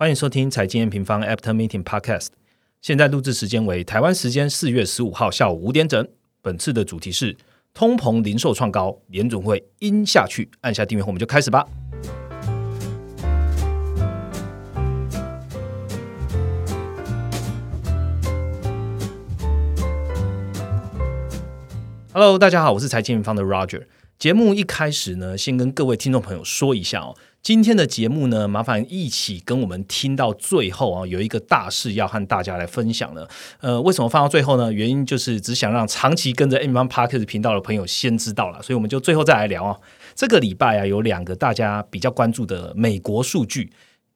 欢迎收听财经平方 After Meeting Podcast。现在录制时间为台湾时间四月十五号下午五点整。本次的主题是通膨零售创高，联总会阴下去。按下订阅后，我们就开始吧。Hello，大家好，我是财经平方的 Roger。节目一开始呢，先跟各位听众朋友说一下哦。今天的节目呢，麻烦一起跟我们听到最后啊，有一个大事要和大家来分享了。呃，为什么放到最后呢？原因就是只想让长期跟着 M One Parkers 频道的朋友先知道了，所以我们就最后再来聊啊。这个礼拜啊，有两个大家比较关注的美国数据，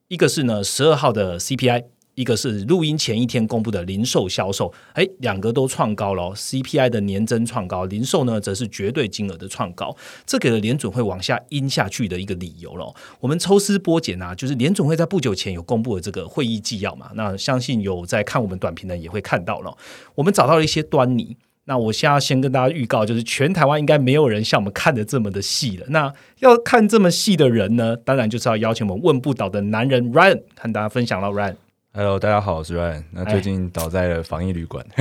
一个是呢十二号的 CPI。一个是录音前一天公布的零售销售，哎，两个都创高了哦，CPI 的年增创高，零售呢则是绝对金额的创高，这给了联准会往下阴下去的一个理由了。我们抽丝剥茧啊，就是联准会在不久前有公布了这个会议纪要嘛，那相信有在看我们短评的也会看到了，我们找到了一些端倪。那我现在先跟大家预告，就是全台湾应该没有人像我们看的这么的细了。那要看这么细的人呢，当然就是要邀请我们问不倒的男人 Ryan 和大家分享了 Ryan。Hello，大家好，我是 Ryan。那最近倒在了防疫旅馆。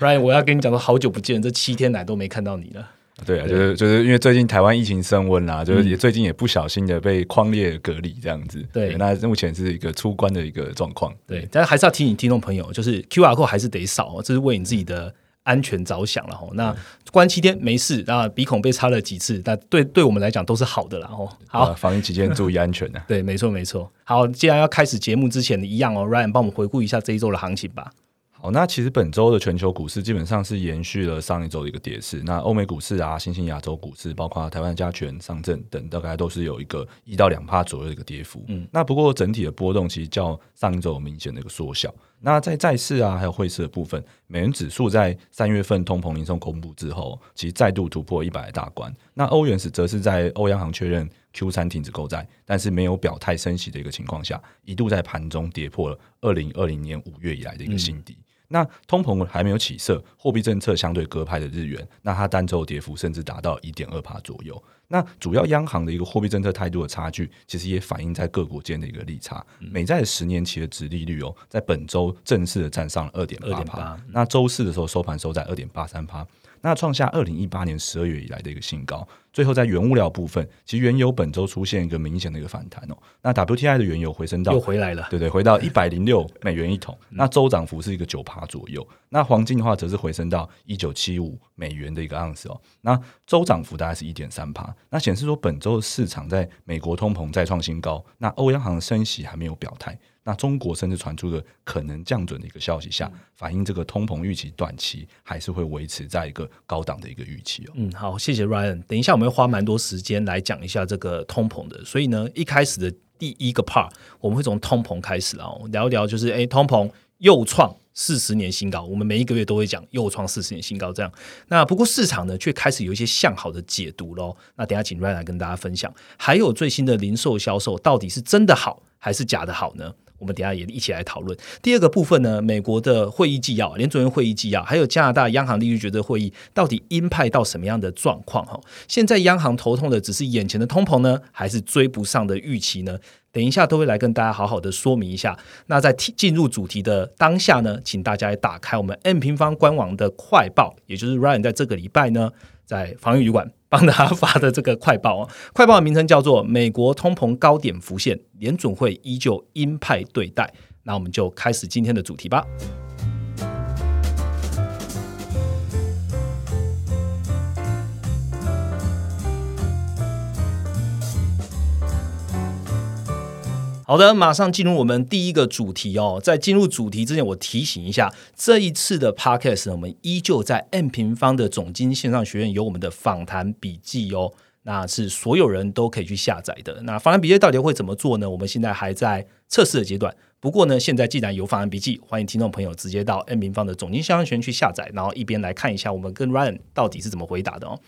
Ryan，我要跟你讲说，好久不见，这七天来都没看到你了。对啊，就是就是因为最近台湾疫情升温啦，就是也最近也不小心的被框列隔离这样子。对，那目前是一个出关的一个状况。对，但还是要提醒听众朋友，就是 QR code 还是得扫，这是为你自己的。安全着想了哈，那关七天没事，那鼻孔被插了几次，那对对我们来讲都是好的啦哦。好，防疫期间注意安全呢。对，没错没错。好，既然要开始节目之前的一样哦，Ryan 帮我们回顾一下这一周的行情吧。好，那其实本周的全球股市基本上是延续了上一周的一个跌势。那欧美股市啊，新兴亚洲股市，包括台湾加权、上证等，大概都是有一个一到两帕左右的一个跌幅。嗯，那不过整体的波动其实较上一周有明显的一个缩小。那在债市啊，还有汇市的部分，美元指数在三月份通膨零售公布之后，其实再度突破一百大关。那欧元是则是在欧央行确认 Q 三停止购债，但是没有表态升息的一个情况下，一度在盘中跌破了二零二零年五月以来的一个新低。那通膨还没有起色，货币政策相对鸽派的日元，那它单周跌幅甚至达到一点二帕左右。那主要央行的一个货币政策态度的差距，其实也反映在各国间的一个利差。美债十年期的值利率哦，在本周正式的站上了二点八帕，那周四的时候收盘收在二点八三帕。那创下二零一八年十二月以来的一个新高。最后在原物料部分，其实原油本周出现一个明显的一个反弹哦。那 WTI 的原油回升到又回来了，对对，回到 一百零六美元一桶。那周涨幅是一个九趴左右。那黄金的话，则是回升到一九七五美元的一个盎司哦。那周涨幅大概是一点三趴。那显示说本周的市场在美国通膨再创新高，那欧央行升息还没有表态。那中国甚至传出了可能降准的一个消息下，反映这个通膨预期短期还是会维持在一个高档的一个预期哦。嗯，好，谢谢 Ryan。等一下我们会花蛮多时间来讲一下这个通膨的，所以呢，一开始的第一个 part 我们会从通膨开始哦，聊一聊就是哎，通膨又创四十年新高，我们每一个月都会讲又创四十年新高这样。那不过市场呢却开始有一些向好的解读喽。那等下请 Ryan 来跟大家分享，还有最新的零售销售到底是真的好还是假的好呢？我们等下也一起来讨论第二个部分呢，美国的会议纪要、联准会会议纪要，还有加拿大央行利率决策会议，到底鹰派到什么样的状况？哈，现在央行头痛的只是眼前的通膨呢，还是追不上的预期呢？等一下都会来跟大家好好的说明一下。那在进入主题的当下呢，请大家打开我们 N 平方官网的快报，也就是 Ryan 在这个礼拜呢，在防御旅馆。帮他发的这个快报哦，快报的名称叫做“美国通膨高点浮现，联准会依旧鹰派对待”。那我们就开始今天的主题吧。好的，马上进入我们第一个主题哦。在进入主题之前，我提醒一下，这一次的 podcast 我们依旧在 M 平方的总经线上学院有我们的访谈笔记哦，那是所有人都可以去下载的。那访谈笔记到底会怎么做呢？我们现在还在测试的阶段。不过呢，现在既然有访谈笔记，欢迎听众朋友直接到 M 平方的总经线上学院去下载，然后一边来看一下我们跟 Ryan 到底是怎么回答的哦。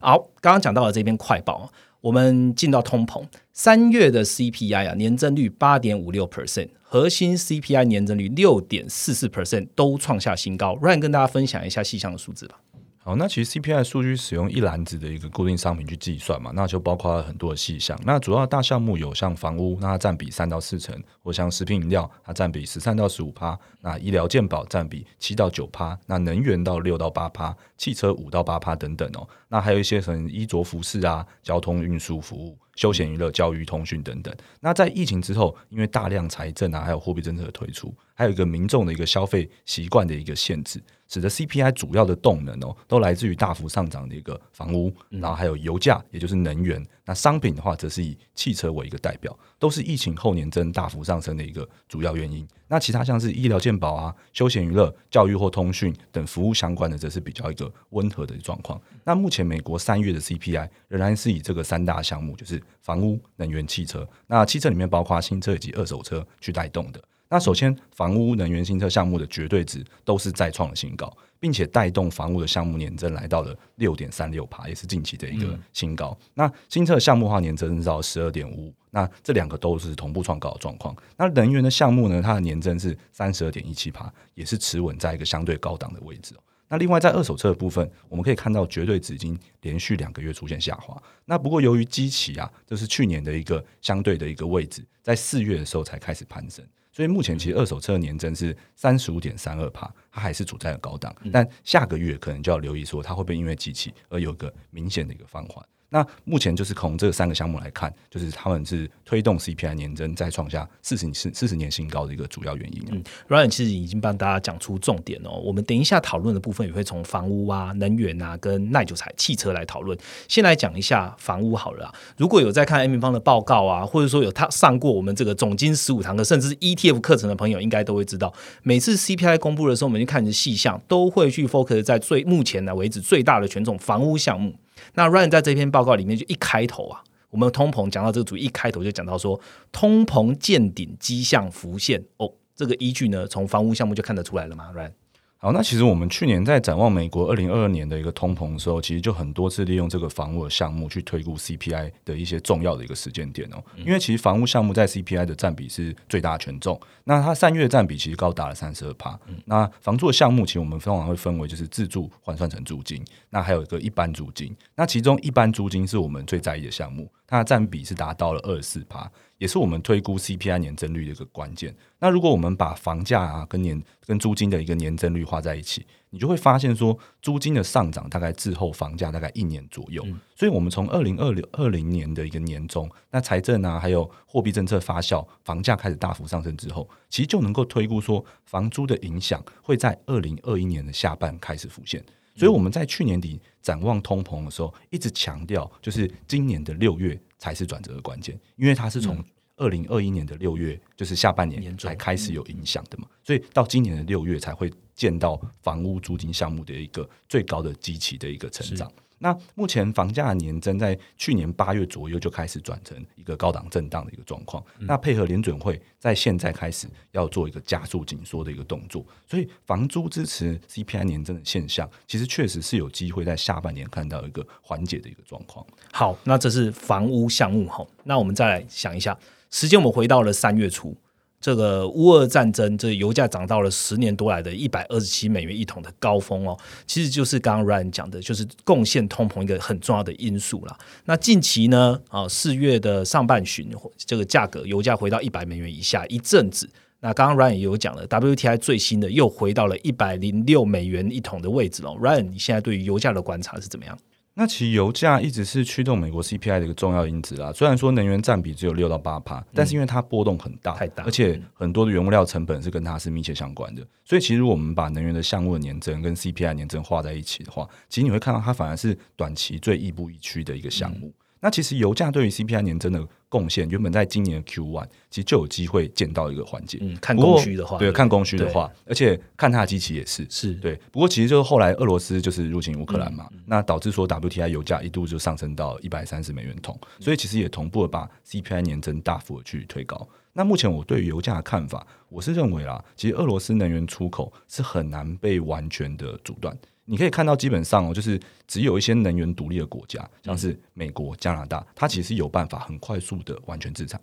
好，刚刚讲到了这篇快报。我们进到通膨，三月的 CPI 啊，年增率八点五六 percent，核心 CPI 年增率六点四四 percent，都创下新高。Ryan 跟大家分享一下细项的数字吧。好，那其实 CPI 数据使用一篮子的一个固定商品去计算嘛，那就包括了很多的细项。那主要大项目有像房屋，那它占比三到四成；或像食品饮料，它占比十三到十五趴；那医疗健保占比七到九趴；那能源到六到八趴；汽车五到八趴等等哦。那还有一些可能衣着服饰啊、交通运输服务。休闲娱乐、教育、通讯等等。那在疫情之后，因为大量财政啊，还有货币政策的推出，还有一个民众的一个消费习惯的一个限制，使得 CPI 主要的动能哦，都来自于大幅上涨的一个房屋，然后还有油价，也就是能源。那商品的话，则是以汽车为一个代表，都是疫情后年增大幅上升的一个主要原因。那其他像是医疗健保啊、休闲娱乐、教育或通讯等服务相关的，则是比较一个温和的状况。那目前美国三月的 CPI 仍然是以这个三大项目，就是房屋、能源、汽车。那汽车里面包括新车以及二手车去带动的。那首先，房屋、能源、新车项目的绝对值都是再创了新高。并且带动房屋的项目年增来到了六点三六帕，也是近期的一个新高。那新车项目化年增到十二点五，那这两个都是同步创高的状况。那能源的项目呢，它的年增是三十二点一七帕，也是持稳在一个相对高档的位置。那另外在二手车的部分，我们可以看到绝对值已经连续两个月出现下滑。那不过由于基期啊，这是去年的一个相对的一个位置，在四月的时候才开始攀升。所以目前其实二手车的年增是三十五点三二帕，它还是处在高档，但下个月可能就要留意说它会不会因为机器而有个明显的一个放缓。那目前就是从这三个项目来看，就是他们是推动 CPI 年增再创下四十四四十年新高的一个主要原因。嗯，Ryan 其实已经帮大家讲出重点哦。我们等一下讨论的部分也会从房屋啊、能源啊跟耐久材、汽车来讨论。先来讲一下房屋好了。啊如果有在看 M 平方的报告啊，或者说有他上过我们这个总金十五堂课，甚至是 ETF 课程的朋友，应该都会知道，每次 CPI 公布的时候，我们去看的细项都会去 focus 在最目前呢为止最大的权重房屋项目。那 Ryan 在这篇报告里面就一开头啊，我们通膨讲到这个主一开头就讲到说，通膨见顶迹象浮现哦，这个依据呢，从房屋项目就看得出来了嘛？Ryan？好，那其实我们去年在展望美国二零二二年的一个通膨的时候，其实就很多次利用这个房屋的项目去推估 CPI 的一些重要的一个时间点哦。因为其实房屋项目在 CPI 的占比是最大权重，那它三月占比其实高达了三十二趴。那房租的项目其实我们通常会分为就是自住换算成租金，那还有一个一般租金。那其中一般租金是我们最在意的项目，它的占比是达到了二十四趴。也是我们推估 CPI 年增率的一个关键。那如果我们把房价啊跟年跟租金的一个年增率画在一起，你就会发现说，租金的上涨大概滞后房价大概一年左右。所以，我们从二零二零二零年的一个年中，那财政啊还有货币政策发酵，房价开始大幅上升之后，其实就能够推估说，房租的影响会在二零二一年的下半开始浮现。所以我们在去年底展望通膨的时候，一直强调，就是今年的六月才是转折的关键，因为它是从二零二一年的六月，就是下半年才开始有影响的嘛，所以到今年的六月才会见到房屋租金项目的一个最高的基期的一个成长。那目前房价年增在去年八月左右就开始转成一个高档震荡的一个状况。那配合联准会在现在开始要做一个加速紧缩的一个动作，所以房租支持 CPI 年增的现象，其实确实是有机会在下半年看到一个缓解的一个状况。好，那这是房屋项目哈，那我们再来想一下，时间我们回到了三月初。这个乌俄战争，这油价涨到了十年多来的一百二十七美元一桶的高峰哦，其实就是刚刚 Ryan 讲的，就是贡献通膨一个很重要的因素了。那近期呢，啊四月的上半旬，这个价格油价回到一百美元以下一阵子。那刚刚 Ryan 也有讲了，WTI 最新的又回到了一百零六美元一桶的位置了。Ryan，你现在对于油价的观察是怎么样？那其实油价一直是驱动美国 CPI 的一个重要因子啦。虽然说能源占比只有六到八趴，但是因为它波动很大，太大，而且很多的原物料成本是跟它是密切相关的。所以其实我们把能源的项目的年增跟 CPI 年增画在一起的话，其实你会看到它反而是短期最亦步亦趋的一个项目。那其实油价对于 CPI 年增的贡献，原本在今年的 Q one 其实就有机会见到一个环节。嗯，看供需的话，对，看供需的话，而且看它的机器也是是对。不过其实就是后来俄罗斯就是入侵乌克兰嘛，那导致说 WTI 油价一度就上升到一百三十美元桶，所以其实也同步的把 CPI 年增大幅的去推高。那目前我对于油价的看法，我是认为啦，其实俄罗斯能源出口是很难被完全的阻断。你可以看到，基本上哦，就是只有一些能源独立的国家，像是美国、加拿大，它其实有办法很快速的完全制裁。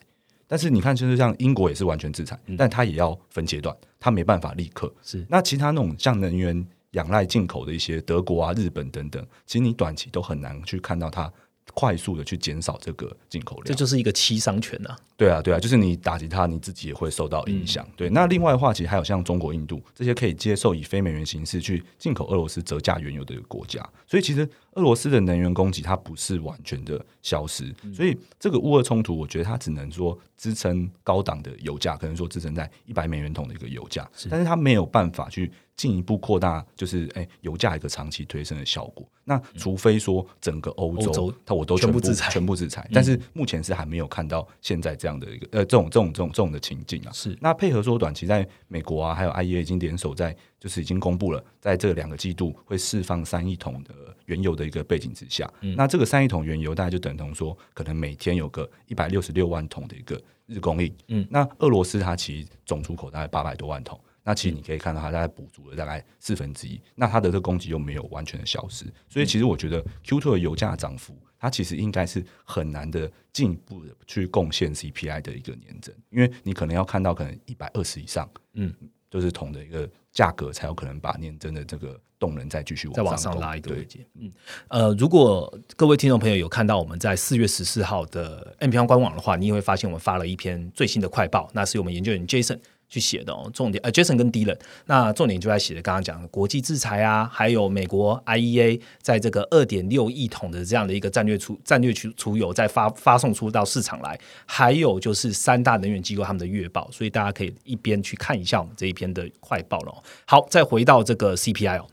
但是你看，就是像英国也是完全制裁，但它也要分阶段，它没办法立刻。是那其他那种像能源仰赖进口的一些德国啊、日本等等，其实你短期都很难去看到它快速的去减少这个进口量。这就是一个七伤拳啊！对啊，对啊，就是你打击它，你自己也会受到影响。对，那另外的话，其实还有像中国、印度这些可以接受以非美元形式去进口俄罗斯折价原油的国家，所以其实俄罗斯的能源供给它不是完全的消失。所以这个乌俄冲突，我觉得它只能说支撑高档的油价，可能说支撑在一百美元桶的一个油价，但是它没有办法去进一步扩大，就是哎油价一个长期推升的效果。那除非说整个欧洲它我都全部制裁，全部制裁，但是目前是还没有看到现在这样。的一个呃，这种这种这种这种的情境啊，是。那配合说短期在美国啊，还有 IEA 已经联手在，就是已经公布了，在这两个季度会释放三亿桶的原油的一个背景之下，那这个三亿桶原油大概就等同说，可能每天有个一百六十六万桶的一个日供应。嗯，那俄罗斯它其实总出口大概八百多万桶，那其实你可以看到它大概补足了大概四分之一，那它的这个供给又没有完全的消失，所以其实我觉得 Q two 的油价涨幅。它其实应该是很难的进一步的去贡献 CPI 的一个年增，因为你可能要看到可能一百二十以上，嗯，就是铜的一个价格才有可能把年增的这个动能再继续再往上拉一个位阶。嗯，呃，如果各位听众朋友有看到我们在四月十四号的 M 方官网的话，你也会发现我们发了一篇最新的快报，那是我们研究员 Jason。去写的哦，重点呃，Jason 跟 Dylan，那重点就在写的刚刚讲的国际制裁啊，还有美国 IEA 在这个二点六亿桶的这样的一个战略储战略储储油在发发送出到市场来，还有就是三大能源机构他们的月报，所以大家可以一边去看一下我们这一篇的快报了。好，再回到这个 CPI 哦。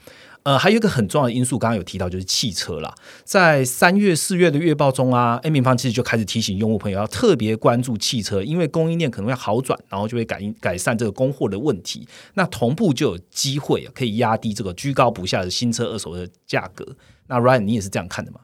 呃，还有一个很重要的因素，刚刚有提到就是汽车啦。在三月、四月的月报中啊，A 平方其实就开始提醒用户朋友要特别关注汽车，因为供应链可能会好转，然后就会改改善这个供货的问题。那同步就有机会可以压低这个居高不下的新车二手的价格。那 Ryan，你也是这样看的吗？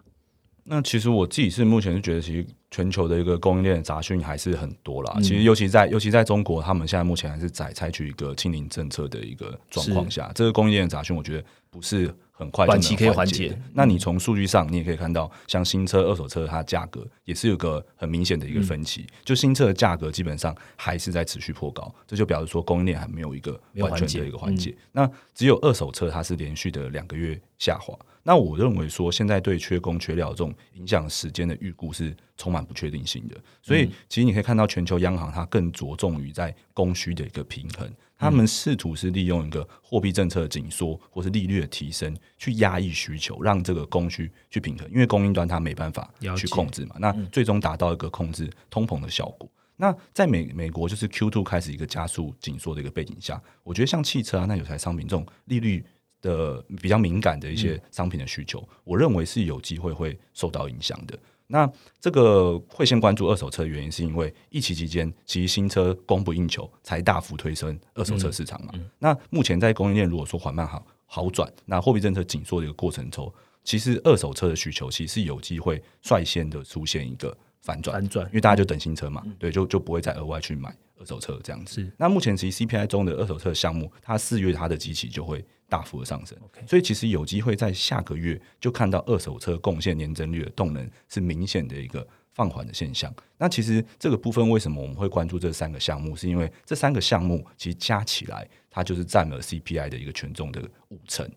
那其实我自己是目前是觉得，其实全球的一个供应链杂讯还是很多啦。其实尤其在尤其在中国，他们现在目前还是在采取一个清零政策的一个状况下，这个供应链杂讯，我觉得。不是很快短期可以缓解。那你从数据上，你也可以看到，像新车、二手车，它价格也是有个很明显的一个分歧。就新车的价格基本上还是在持续破高，这就表示说供应链还没有一个完全的一个缓解。那只有二手车，它是连续的两个月下滑。那我认为说，现在对缺工缺料这种影响时间的预估是充满不确定性的。所以，其实你可以看到，全球央行它更着重于在供需的一个平衡。他们试图是利用一个货币政策的紧缩或是利率的提升，去压抑需求，让这个供需去平衡。因为供应端它没办法去控制嘛，那最终达到一个控制通膨的效果。那在美美国就是 Q two 开始一个加速紧缩的一个背景下，我觉得像汽车啊、那有台商品这种利率的比较敏感的一些商品的需求，我认为是有机会会受到影响的。那这个会先关注二手车的原因，是因为疫情期间其实新车供不应求，才大幅推升二手车市场嘛。那目前在供应链如果说缓慢好好转，那货币政策紧缩的一个过程中，其实二手车的需求其实是有机会率先的出现一个反转，反转，因为大家就等新车嘛，对，就就不会再额外去买二手车这样子。那目前其实 CPI 中的二手车项目，它四月它的机器就会。大幅的上升，所以其实有机会在下个月就看到二手车贡献年增率的动能是明显的一个放缓的现象。那其实这个部分为什么我们会关注这三个项目？是因为这三个项目其实加起来，它就是占了 CPI 的一个权重的五成。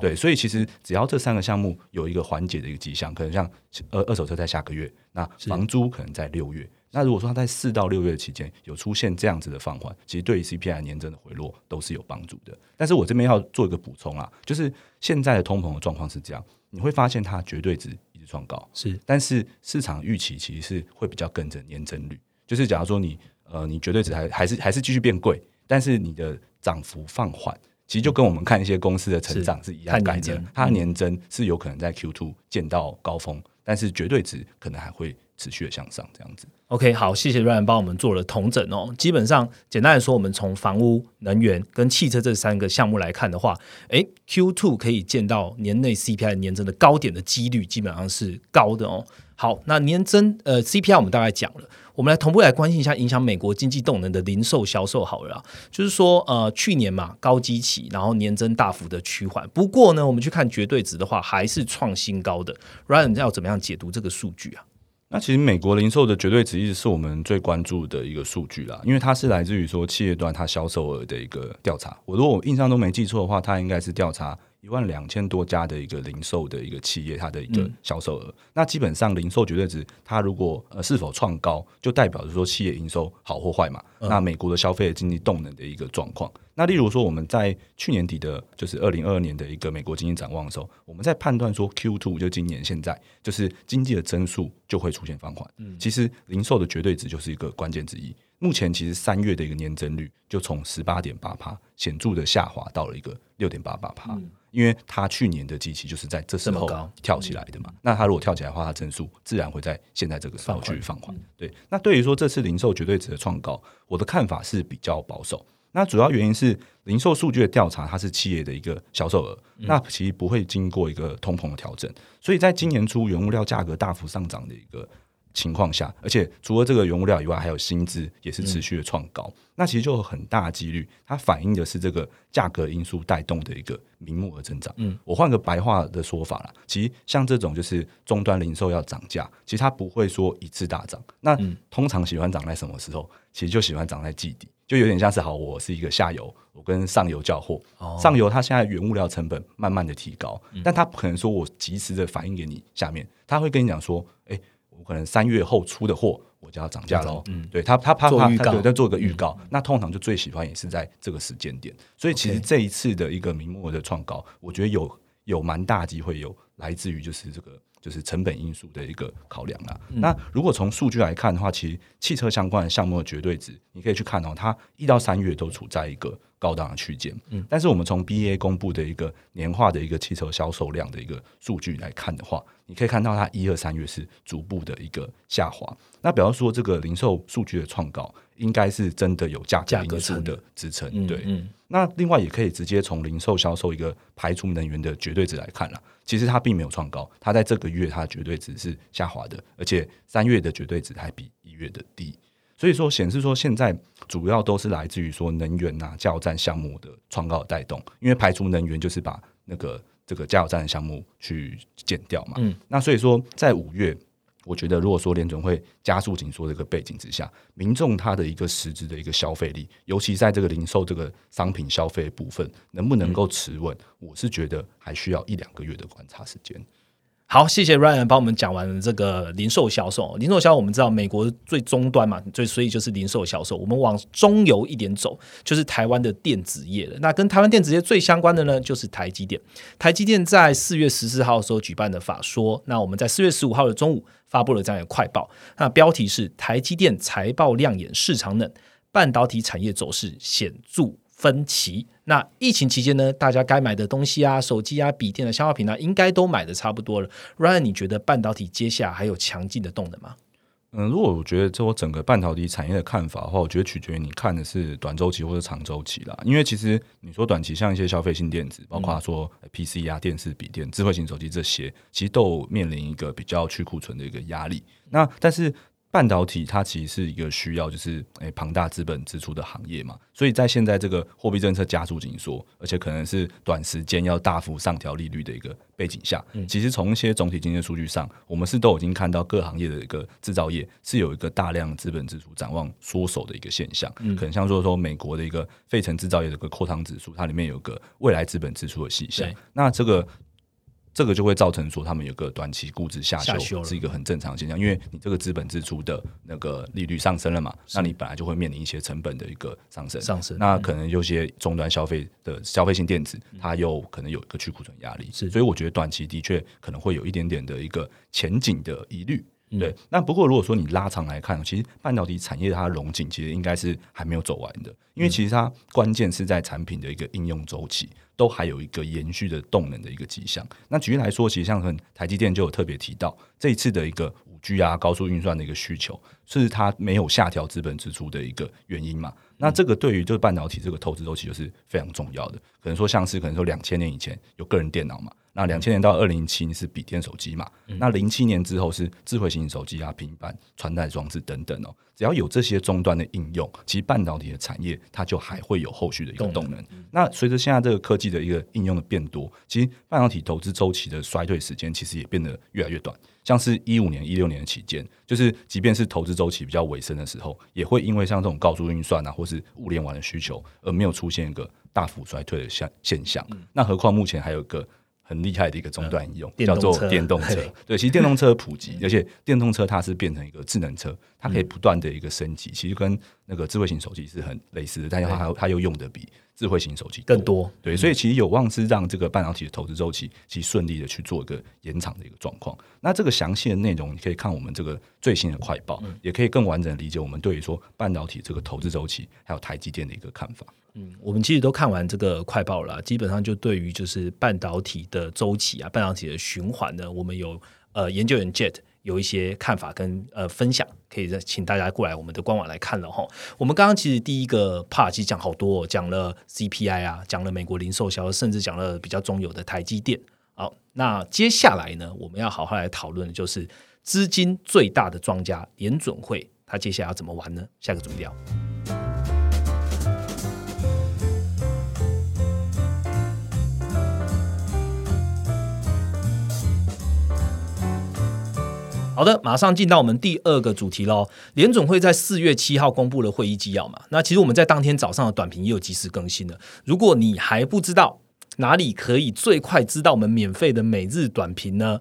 对，所以其实只要这三个项目有一个缓解的一个迹象，可能像二二手车在下个月，那房租可能在六月。那如果说它在四到六月期间有出现这样子的放缓，其实对于 CPI 年增的回落都是有帮助的。但是我这边要做一个补充啊，就是现在的通膨的状况是这样，你会发现它绝对值一直创高，是，但是市场预期其实是会比较跟着年增率，就是假如说你呃你绝对值还还是还是继续变贵，但是你的涨幅放缓，其实就跟我们看一些公司的成长是一样概念，它年增是有可能在 Q two 见到高峰，但是绝对值可能还会。持续的向上，这样子。OK，好，谢谢 Ryan 帮我们做了同整哦。基本上，简单来说，我们从房屋、能源跟汽车这三个项目来看的话，诶 q two 可以见到年内 CPI 年增的高点的几率基本上是高的哦。好，那年增呃 CPI 我们大概讲了，我们来同步来关心一下影响美国经济动能的零售销售好了。就是说，呃，去年嘛高基期，然后年增大幅的趋缓。不过呢，我们去看绝对值的话，还是创新高的。Ryan 要怎么样解读这个数据啊？那其实美国零售的绝对值一直是我们最关注的一个数据啦，因为它是来自于说企业端它销售额的一个调查。我如果我印象都没记错的话，它应该是调查一万两千多家的一个零售的一个企业，它的一个销售额。那基本上零售绝对值，它如果呃是否创高，就代表着说企业营收好或坏嘛。那美国的消费经济动能的一个状况。那例如说，我们在去年底的，就是二零二二年的一个美国经济展望的时候，我们在判断说 Q two 就今年现在就是经济的增速就会出现放缓。嗯，其实零售的绝对值就是一个关键之一。目前其实三月的一个年增率就从十八点八帕显著的下滑到了一个六点八八帕，因为它去年的机器就是在这时候跳起来的嘛。那它如果跳起来的话，它增速自然会在现在这个时候去放缓。对，那对于说这次零售绝对值的创高，我的看法是比较保守。那主要原因是零售数据的调查，它是企业的一个销售额，那其实不会经过一个通膨的调整，所以在今年初原物料价格大幅上涨的一个情况下，而且除了这个原物料以外，还有薪资也是持续的创高，那其实就有很大几率，它反映的是这个价格因素带动的一个名目而增长。嗯，我换个白话的说法啦，其实像这种就是终端零售要涨价，其实它不会说一次大涨，那通常喜欢涨在什么时候？其实就喜欢涨在季底。就有点像是好，我是一个下游，我跟上游交货，上游它现在原物料成本慢慢的提高，但它不可能说我及时的反映给你下面，他会跟你讲说，哎，我可能三月后出的货我就要涨价喽，嗯，对他他怕怕他对在做个预告，那通常就最喜欢也是在这个时间点，所以其实这一次的一个明末的创高，我觉得有有蛮大机会有来自于就是这个。就是成本因素的一个考量啦。那如果从数据来看的话，其实汽车相关的项目的绝对值，你可以去看哦，它一到三月都处在一个高档的区间。嗯，但是我们从 B A 公布的一个年化的一个汽车销售量的一个数据来看的话，你可以看到它一二三月是逐步的一个下滑。那比方说这个零售数据的创高，应该是真的有价格因素的支撑。对，那另外也可以直接从零售销售一个排除能源的绝对值来看了。其实它并没有创高，它在这个月它的绝对值是下滑的，而且三月的绝对值还比一月的低，所以说显示说现在主要都是来自于说能源呐加油站项目的创造带动，因为排除能源就是把那个这个加油站的项目去减掉嘛，嗯，那所以说在五月。我觉得，如果说联准会加速紧缩这个背景之下，民众他的一个实质的一个消费力，尤其在这个零售这个商品消费部分，能不能够持稳，我是觉得还需要一两个月的观察时间。好，谢谢 Ryan 帮我们讲完了这个零售销售。零售销售我们知道，美国最终端嘛，最所以就是零售销售。我们往中游一点走，就是台湾的电子业了。那跟台湾电子业最相关的呢，就是台积电。台积电在四月十四号的时候举办的法说，那我们在四月十五号的中午发布了这样一个快报。那标题是台积电财报亮眼，市场冷，半导体产业走势显著。分歧。那疫情期间呢，大家该买的东西啊，手机啊、笔电的消耗品啊，应该都买的差不多了。Ryan，你觉得半导体接下还有强劲的动能吗？嗯，如果我觉得这我整个半导体产业的看法的话，我觉得取决于你看的是短周期或者长周期啦。因为其实你说短期像一些消费性电子，包括说 PC 啊、电视、笔电、智慧型手机这些，其实都面临一个比较去库存的一个压力。那但是。半导体它其实是一个需要就是诶庞大资本支出的行业嘛，所以在现在这个货币政策加速紧缩，而且可能是短时间要大幅上调利率的一个背景下，其实从一些总体经济数据上，我们是都已经看到各行业的一个制造业是有一个大量资本支出展望缩手的一个现象，可能像说说美国的一个费城制造业的一个扩张指数，它里面有个未来资本支出的细项，那这个。这个就会造成说，他们有个短期估值下修是一个很正常现象，因为你这个资本支出的那个利率上升了嘛，那你本来就会面临一些成本的一个上升，上升，那可能有些终端消费的消费性电子，它又可能有一个去库存压力，是，所以我觉得短期的确可能会有一点点的一个前景的疑虑。对，那不过如果说你拉长来看，其实半导体产业它的龙井其实应该是还没有走完的，因为其实它关键是在产品的一个应用周期都还有一个延续的动能的一个迹象。那举例来说，其实像很台积电就有特别提到这一次的一个五 G 啊高速运算的一个需求，是它没有下调资本支出的一个原因嘛？那这个对于就是半导体这个投资周期就是非常重要的。可能说像是可能说两千年以前有个人电脑嘛。那两千年到二零零七年是笔电手机嘛？那零七年之后是智慧型手机啊、平板、穿戴装置等等哦。只要有这些终端的应用，其实半导体的产业它就还会有后续的一个动能。那随着现在这个科技的一个应用的变多，其实半导体投资周期的衰退时间其实也变得越来越短。像是一五年、一六年的期间，就是即便是投资周期比较尾声的时候，也会因为像这种高速运算啊，或是物联网的需求，而没有出现一个大幅衰退的现现象。那何况目前还有一个。很厉害的一个终端应用，叫做电动车。对，其实电动车普及，而且电动车它是变成一个智能车，它可以不断的一个升级。其实跟那个智慧型手机是很类似的，但是它它又用的比智慧型手机更多。对，所以其实有望是让这个半导体的投资周期其实顺利的去做一个延长的一个状况。那这个详细的内容，你可以看我们这个最新的快报，也可以更完整的理解我们对于说半导体这个投资周期还有台积电的一个看法。嗯，我们其实都看完这个快报了，基本上就对于就是半导体的周期啊，半导体的循环呢，我们有呃研究员 Jet 有一些看法跟呃分享，可以再请大家过来我们的官网来看了哈。我们刚刚其实第一个 part 其实讲好多，讲了 CPI 啊，讲了美国零售销，甚至讲了比较中有的台积电。好，那接下来呢，我们要好好来讨论的就是资金最大的庄家联准会，它接下来要怎么玩呢？下个主调。好的，马上进到我们第二个主题喽。联总会在四月七号公布了会议纪要嘛？那其实我们在当天早上的短评也有及时更新了。如果你还不知道哪里可以最快知道我们免费的每日短评呢？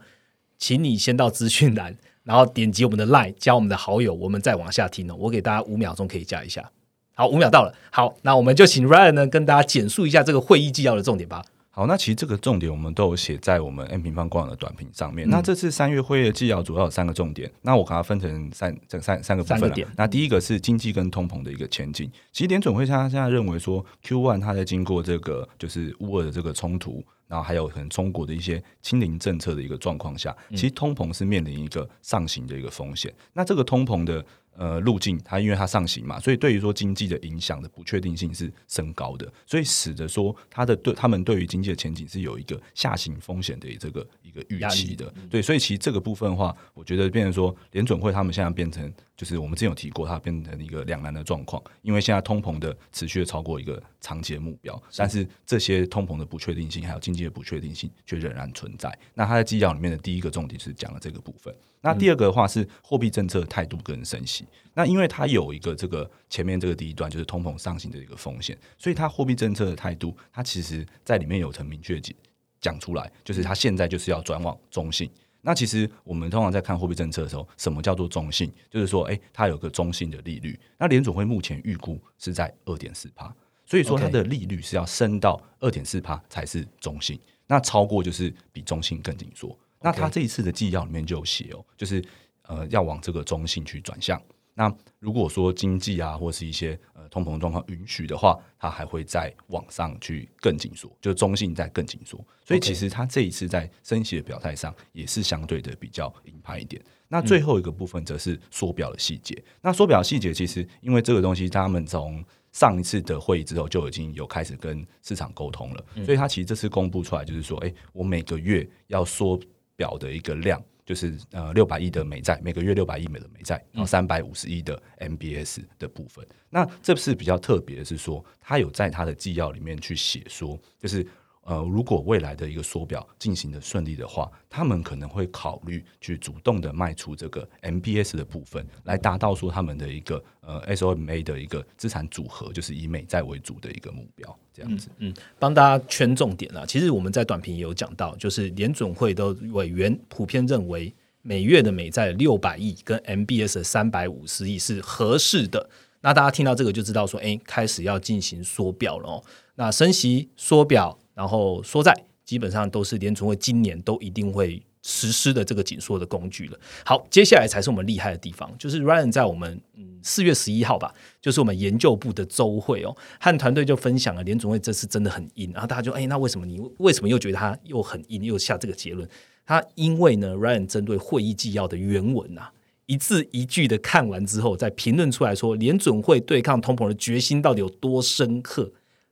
请你先到资讯栏，然后点击我们的 Line 加我们的好友，我们再往下听哦。我给大家五秒钟可以加一下。好，五秒到了。好，那我们就请 Ryan 呢跟大家简述一下这个会议纪要的重点吧。好，那其实这个重点我们都有写在我们 N 平方官网的短评上面。那这次三月会议的纪要主要有三个重点，那我把它分成三这三三个部分。那第一个是经济跟通膨的一个前景。其实联准会他现在认为说，Q one 它在经过这个就是乌尔的这个冲突，然后还有可能中国的一些清零政策的一个状况下，其实通膨是面临一个上行的一个风险。那这个通膨的。呃，路径它因为它上行嘛，所以对于说经济的影响的不确定性是升高的，所以使得说它的对他们对于经济的前景是有一个下行风险的这个一个预期的。对，所以其实这个部分的话，我觉得变成说联准会他们现在变成就是我们之前有提过，它变成一个两难的状况，因为现在通膨的持续的超过一个长期的目标，但是这些通膨的不确定性还有经济的不确定性却仍然存在。那它在纪要里面的第一个重点是讲了这个部分。那第二个的话是货币政策态度跟升息。那因为它有一个这个前面这个第一段就是通膨上行的一个风险，所以它货币政策的态度，它其实在里面有层明确讲讲出来，就是它现在就是要转往中性。那其实我们通常在看货币政策的时候，什么叫做中性？就是说，哎，它有个中性的利率。那联总会目前预估是在二点四帕，所以说它的利率是要升到二点四帕才是中性。那超过就是比中性更紧缩。那他这一次的纪要里面就有写哦，就是呃要往这个中性去转向。那如果说经济啊或是一些呃通膨状况允许的话，它还会再往上去更紧缩，就中性再更紧缩。所以其实它这一次在升息的表态上也是相对的比较鹰派一点。那最后一个部分则是缩表的细节。那缩表细节其实因为这个东西，他们从上一次的会议之后就已经有开始跟市场沟通了，所以他其实这次公布出来就是说，哎，我每个月要缩。表的一个量就是呃六百亿的美债，每个月六百亿美的美债，然后三百五十亿的 MBS 的部分。那这是比较特别的是说，他有在他的纪要里面去写说，就是。呃，如果未来的一个缩表进行的顺利的话，他们可能会考虑去主动的卖出这个 MBS 的部分，来达到说他们的一个呃 SOMA 的一个资产组合，就是以美债为主的一个目标，这样子。嗯，帮大家圈重点了。其实我们在短评也有讲到，就是联准会的委员普遍认为，每月的美债六百亿跟 MBS 三百五十亿是合适的。那大家听到这个就知道说，哎，开始要进行缩表了哦。那升息缩表。然后缩债基本上都是联储会今年都一定会实施的这个紧缩的工具了。好，接下来才是我们厉害的地方，就是 Ryan 在我们嗯四月十一号吧，就是我们研究部的周会哦，和团队就分享了联储会这次真的很硬，然后大家就哎，那为什么你为什么又觉得他又很硬，又下这个结论？他因为呢，Ryan 针对会议纪要的原文啊，一字一句的看完之后，再评论出来说，联准会对抗通膨的决心到底有多深刻。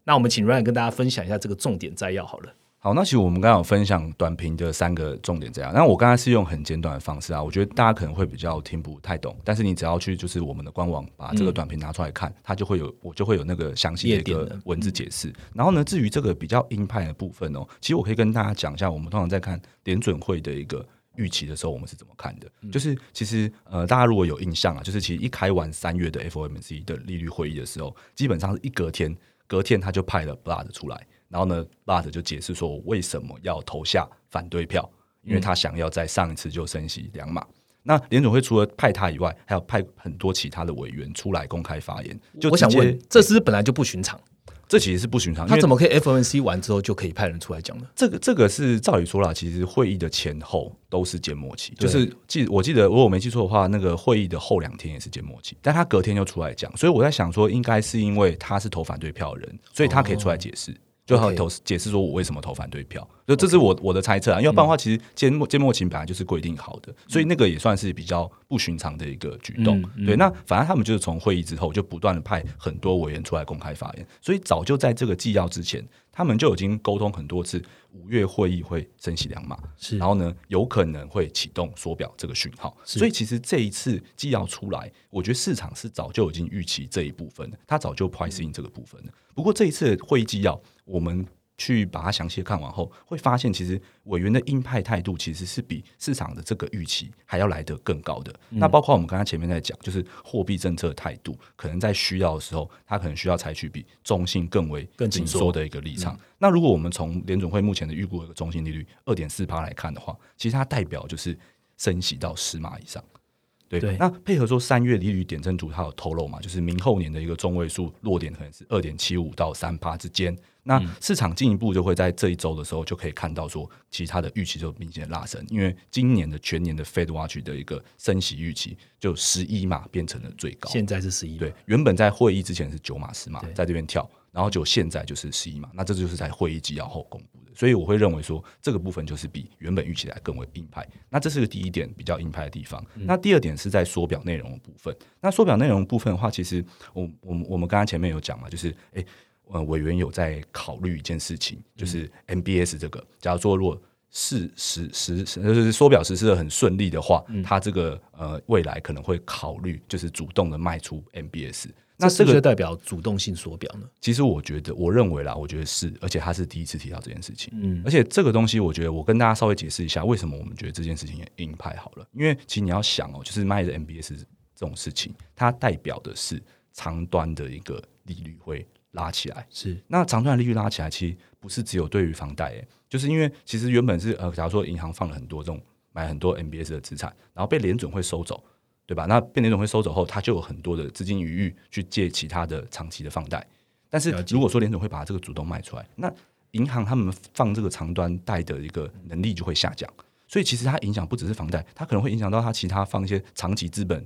那我们请 Ryan 跟大家分享一下这个重点摘要好了。好，那其实我们刚刚有分享短评的三个重点摘要。那我刚才是用很简短的方式啊，我觉得大家可能会比较听不太懂。但是你只要去就是我们的官网把这个短评拿出来看，它就会有我就会有那个详细的一个文字解释。然后呢，至于这个比较鹰派的部分哦，其实我可以跟大家讲一下，我们通常在看联准会的一个预期的时候，我们是怎么看的。就是其实呃，大家如果有印象啊，就是其实一开完三月的 FOMC 的利率会议的时候，基本上是一隔天。隔天他就派了 Blood 出来，然后呢，Blood 就解释说为什么要投下反对票，因为他想要在上一次就升息两码。那联总会除了派他以外，还有派很多其他的委员出来公开发言。就我想问，这是本来就不寻常？这其实是不寻常，他怎么可以 FOMC 完之后就可以派人出来讲呢？这个这个是照理说啦，其实会议的前后都是缄默期，就是记我记得如果我没记错的话，那个会议的后两天也是缄默期，但他隔天就出来讲，所以我在想说，应该是因为他是投反对票的人，所以他可以出来解释。就他 OK 投解释说我为什么投反对票，就这是我我的猜测啊，因为不然的话，其实缄默缄默期本来就是规定好的，所以那个也算是比较不寻常的一个举动。嗯嗯对，那反正他们就是从会议之后就不断的派很多委员出来公开发言，所以早就在这个纪要之前，他们就已经沟通很多次，五月会议会升息两码，是然后呢，有可能会启动缩表这个讯号。所以其实这一次纪要出来，我觉得市场是早就已经预期这一部分的，它早就 price in 这个部分了。不过这一次的会议纪要，我们去把它详细看完后，会发现其实委员的鹰派态度其实是比市场的这个预期还要来得更高的。嗯那包括我们刚才前面在讲，就是货币政策的态度，可能在需要的时候，它可能需要采取比中性更为更紧缩的一个立场。那如果我们从联总会目前的预估的一个中性利率二点四趴来看的话，其实它代表就是升息到十码以上。对，对。那配合说三月利率点阵图它有透露嘛，就是明后年的一个中位数落点可能是二点七五到三趴之间。那市场进一步就会在这一周的时候就可以看到说，其实它的预期就明显拉升，因为今年的全年的 Fed Watch 的一个升息预期就十一码变成了最高。现在是十一，对，原本在会议之前是九码十码，在这边跳，然后就现在就是十一嘛，那这就是在会议纪要后公布的，所以我会认为说这个部分就是比原本预期来更为硬派。那这是个第一点比较硬派的地方。那第二点是在缩表内容的部分。那缩表内容部分的话，其实我我们我们刚刚前面有讲嘛，就是诶。呃，委员有在考虑一件事情，就是 MBS 这个，假如说如果是实实实就是缩表实施的很顺利的话，它这个呃未来可能会考虑就是主动的卖出 MBS。那那这个这个代表主动性缩表呢？其实我觉得，我认为啦，我觉得是，而且他是第一次提到这件事情。嗯而且这个东西，我觉得我跟大家稍微解释一下，为什么我们觉得这件事情也硬派好了。因为其实你要想哦，就是卖的 MBS 这种事情，它代表的是长端的一个利率会拉起来。是那长端的利率拉起来，其实不是只有对于房贷，诶，就是因为其实原本是呃，假如说银行放了很多这种买很多 MBS 的资产，然后被联准会收走，对吧？那被联总会收走后，他就有很多的资金余裕去借其他的长期的放贷。但是如果说联总会把这个主动卖出来，那银行他们放这个长端贷的一个能力就会下降，所以其实它影响不只是房贷，它可能会影响到它其他放一些长期资本